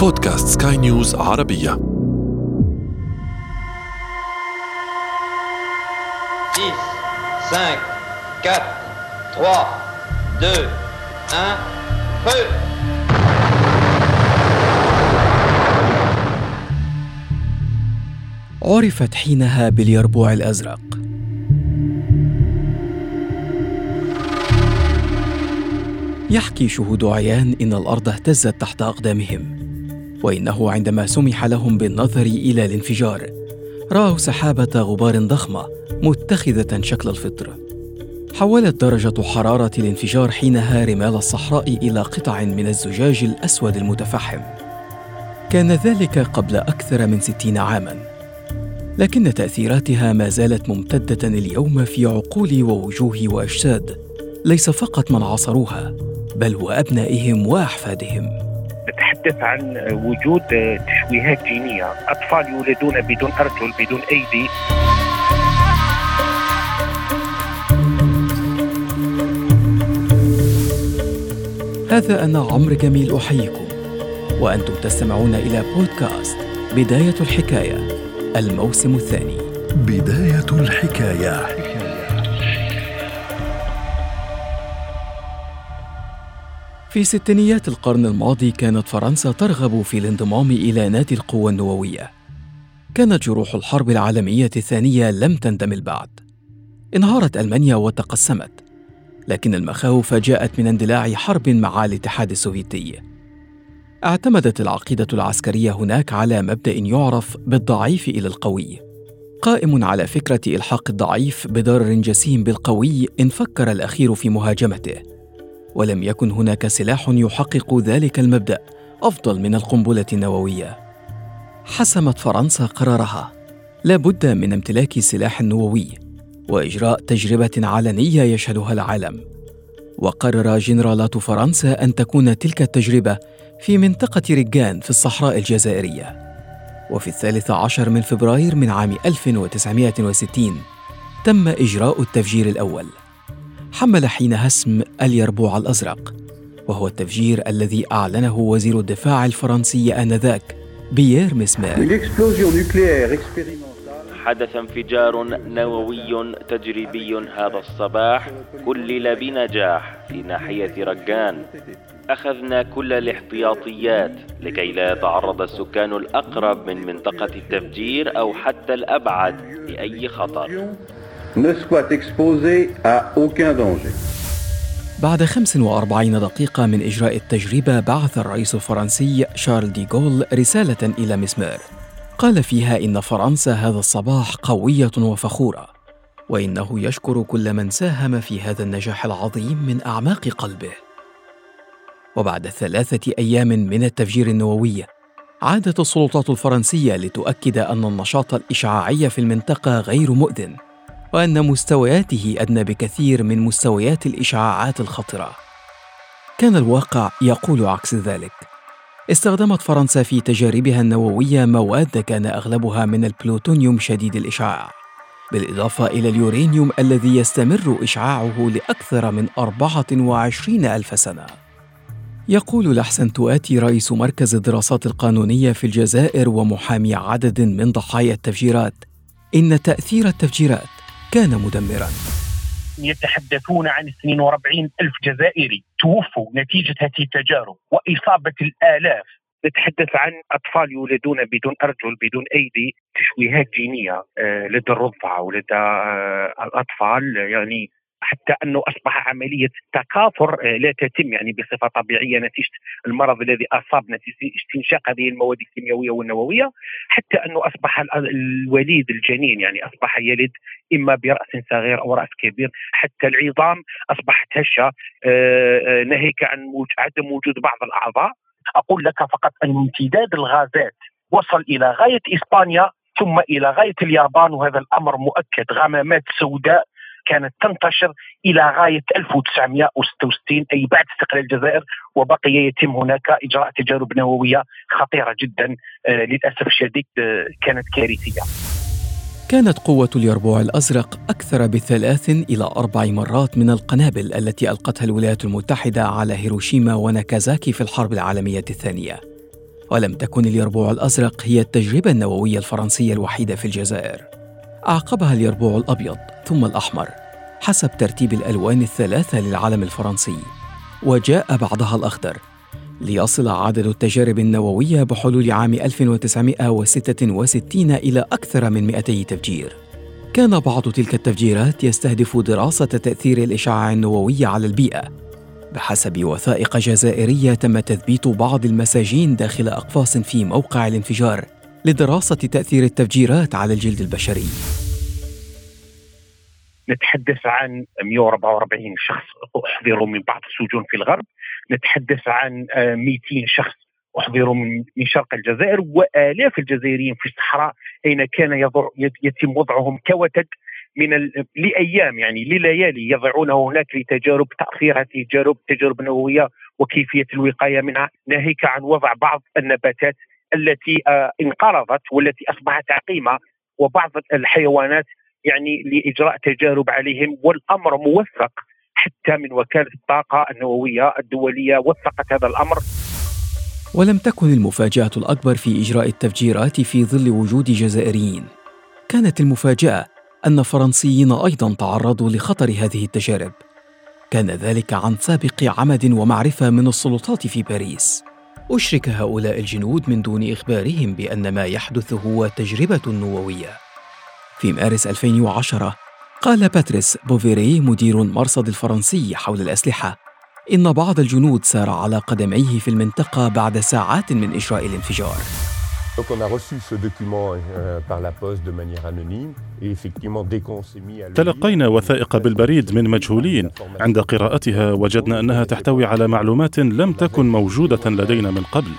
بودكاست سكاي نيوز عربية. 10, 5, 4, 3, 2, 1, feu. عرفت حينها باليربوع الأزرق. يحكي شهود عيان إن الأرض اهتزت تحت أقدامهم. وإنه عندما سمح لهم بالنظر إلى الانفجار رأوا سحابة غبار ضخمة متخذة شكل الفطر. حولت درجة حرارة الانفجار حينها رمال الصحراء إلى قطع من الزجاج الأسود المتفحم. كان ذلك قبل أكثر من ستين عاما. لكن تأثيراتها ما زالت ممتدة اليوم في عقول ووجوه وأجساد ليس فقط من عاصروها بل وأبنائهم وأحفادهم. نتحدث عن وجود تشويهات جينية، أطفال يولدون بدون أرجل بدون ايدي هذا أنا عمرو جميل أحييكم. وأنتم تستمعون إلى بودكاست بداية الحكاية الموسم الثاني. بداية الحكاية. في ستينيات القرن الماضي كانت فرنسا ترغب في الانضمام إلى نادي القوى النووية. كانت جروح الحرب العالمية الثانية لم تندمل بعد. انهارت ألمانيا وتقسمت، لكن المخاوف جاءت من اندلاع حرب مع الاتحاد السوفيتي. اعتمدت العقيدة العسكرية هناك على مبدأ يعرف بالضعيف إلى القوي. قائم على فكرة إلحاق الضعيف بضرر جسيم بالقوي إن فكر الأخير في مهاجمته. ولم يكن هناك سلاح يحقق ذلك المبدأ أفضل من القنبلة النووية. حسمت فرنسا قرارها. لا بد من امتلاك سلاح نووي وإجراء تجربة علنية يشهدها العالم. وقرر جنرالات فرنسا أن تكون تلك التجربة في منطقة رجان في الصحراء الجزائرية. وفي الثالث عشر من فبراير من عام 1960 تم إجراء التفجير الأول. حمل حينها اسم اليربوع الأزرق وهو التفجير الذي أعلنه وزير الدفاع الفرنسي آنذاك بيير ميسمير. حدث انفجار نووي تجريبي هذا الصباح كلل بنجاح في ناحية رجان. أخذنا كل الاحتياطيات لكي لا يتعرض السكان الأقرب من منطقة التفجير أو حتى الأبعد لأي خطر. Ne soit exposé à aucun danger. بعد 45 دقيقة من إجراء التجربة بعث الرئيس الفرنسي شارل دي غول رسالة إلى مسمير قال فيها إن فرنسا هذا الصباح قوية وفخورة وإنه يشكر كل من ساهم في هذا النجاح العظيم من أعماق قلبه. وبعد ثلاثة أيام من التفجير النووي عادت السلطات الفرنسية لتؤكد أن النشاط الإشعاعي في المنطقة غير مؤذن. وأن مستوياته أدنى بكثير من مستويات الإشعاعات الخطرة. كان الواقع يقول عكس ذلك. استخدمت فرنسا في تجاربها النووية مواد كان أغلبها من البلوتونيوم شديد الإشعاع بالإضافة إلى اليورانيوم الذي يستمر إشعاعه لأكثر من 24 ألف سنة. يقول لحسن تؤاتي رئيس مركز الدراسات القانونية في الجزائر ومحامي عدد من ضحايا التفجيرات إن تأثير التفجيرات كان مدمرا. يتحدثون عن 42 ألف جزائري توفوا نتيجة هذه التجارب وإصابة الآلاف. نتحدث عن أطفال يولدون بدون أرجل بدون أيدي تشويهات جينية آه، لدى الرضع ولدى آه، الأطفال يعني حتى أنه أصبح عملية تكاثر آه، لا تتم يعني بصفة طبيعية نتيجة المرض الذي أصاب نتيجة استنشاق هذه المواد الكيميائية والنووية حتى أنه أصبح الوليد الجنين يعني أصبح يلد إما برأس صغير أو رأس كبير حتى العظام أصبحت هشة آه، آه، ناهيك عن عدم وجود بعض الأعضاء. أقول لك فقط أن امتداد الغازات وصل إلى غاية إسبانيا ثم إلى غاية اليابان وهذا الأمر مؤكد غمامات سوداء كانت تنتشر إلى غاية 1966 أي بعد استقلال الجزائر وبقي يتم هناك اجراء تجارب نوويه خطيرة جدا آه، للأسف الشديد آه، كانت كارثية. كانت قوة اليربوع الأزرق أكثر بثلاث إلى أربع مرات من القنابل التي ألقتها الولايات المتحدة على هيروشيما وناكازاكي في الحرب العالمية الثانية. ولم تكن اليربوع الأزرق هي التجربة النووية الفرنسية الوحيدة في الجزائر أعقبها اليربوع الأبيض ثم الأحمر حسب ترتيب الألوان الثلاثة للعلم الفرنسي وجاء بعدها الأخضر ليصل عدد التجارب النووية بحلول عام 1966 إلى أكثر من 200 تفجير. كان بعض تلك التفجيرات يستهدف دراسة تأثير الإشعاع النووي على البيئة بحسب وثائق جزائرية تم تثبيت بعض المساجين داخل أقفاص في موقع الانفجار. لدراسة تأثير التفجيرات على الجلد البشري. نتحدث عن 144 شخص أحضروا من بعض السجون في الغرب. نتحدث عن 200 آه، شخص أحضروا من شرق الجزائر وآلاف الجزائريين في الصحراء أين كان يتم وضعهم كوتد من ال... لأيام يعني لليالي يضعونه هناك لتجارب تاثير هذه التجارب تجارب نووية وكيفية الوقاية منها. ناهيك عن وضع بعض النباتات التي آه، انقرضت والتي أصبحت عقيمة وبعض الحيوانات يعني لإجراء تجارب عليهم والأمر موثق حتى من وكالة الطاقة النووية الدولية وثقت هذا الأمر. ولم تكن المفاجأة الأكبر في إجراء التفجيرات في ظل وجود جزائريين. كانت المفاجأة أن فرنسيين أيضا تعرضوا لخطر هذه التجارب. كان ذلك عن سابق عمد ومعرفة من السلطات في باريس. أشرك هؤلاء الجنود من دون إخبارهم بأن ما يحدث هو تجربة نووية. في مارس 2010 قال باتريس بوفيري مدير المرصد الفرنسي حول الأسلحة إن بعض الجنود سار على قدميه في المنطقة بعد ساعات من إجراء الانفجار. تلقينا وثائق بالبريد من مجهولين. عند قراءتها وجدنا أنها تحتوي على معلومات لم تكن موجودة لدينا من قبل.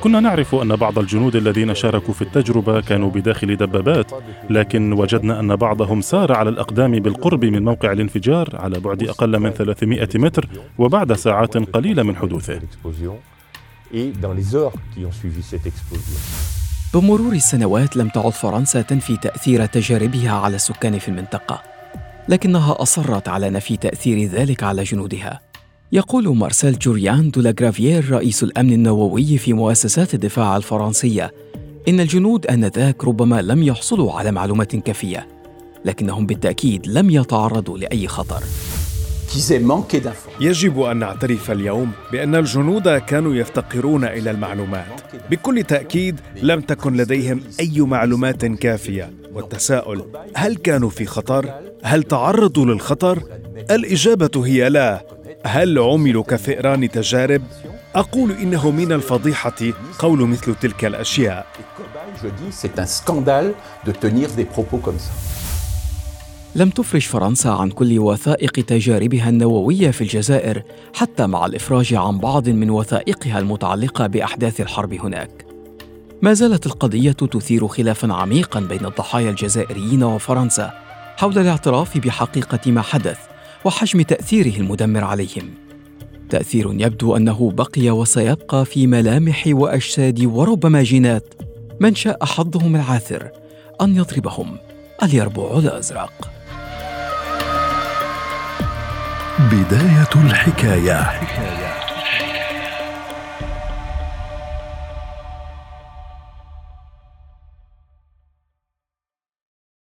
كنا نعرف أن بعض الجنود الذين شاركوا في التجربة كانوا بداخل دبابات لكن وجدنا أن بعضهم سار على الأقدام بالقرب من موقع الانفجار على بعد أقل من 300 متر وبعد ساعات قليلة من حدوثه. بمرور السنوات لم تعد فرنسا تنفي تأثير تجاربها على السكان في المنطقة لكنها أصرت على نفي تأثير ذلك على جنودها. يقول مارسيل جوريان دولاغرافيير رئيس الأمن النووي في مؤسسات الدفاع الفرنسية إن الجنود آنذاك ربما لم يحصلوا على معلومات كافية لكنهم بالتأكيد لم يتعرضوا لأي خطر. يجب أن نعترف اليوم بأن الجنود كانوا يفتقرون إلى المعلومات بكل تأكيد لم تكن لديهم أي معلومات كافية والتساؤل هل كانوا في خطر؟ هل تعرضوا للخطر؟ الإجابة هي لا هل عملوا كفئران تجارب؟ أقول إنه من الفضيحة قول مثل تلك الأشياء. لم تفرج فرنسا عن كل وثائق تجاربها النووية في الجزائر حتى مع الإفراج عن بعض من وثائقها المتعلقة بأحداث الحرب هناك. ما زالت القضية تثير خلافا عميقا بين الضحايا الجزائريين وفرنسا حول الاعتراف بحقيقة ما حدث وحجم تأثيره المدمر عليهم تأثير يبدو أنه بقي وسيبقى في ملامح وأجساد وربما جينات من شاء حظهم العاثر أن يضربهم اليربوع الازرق بداية الحكاية.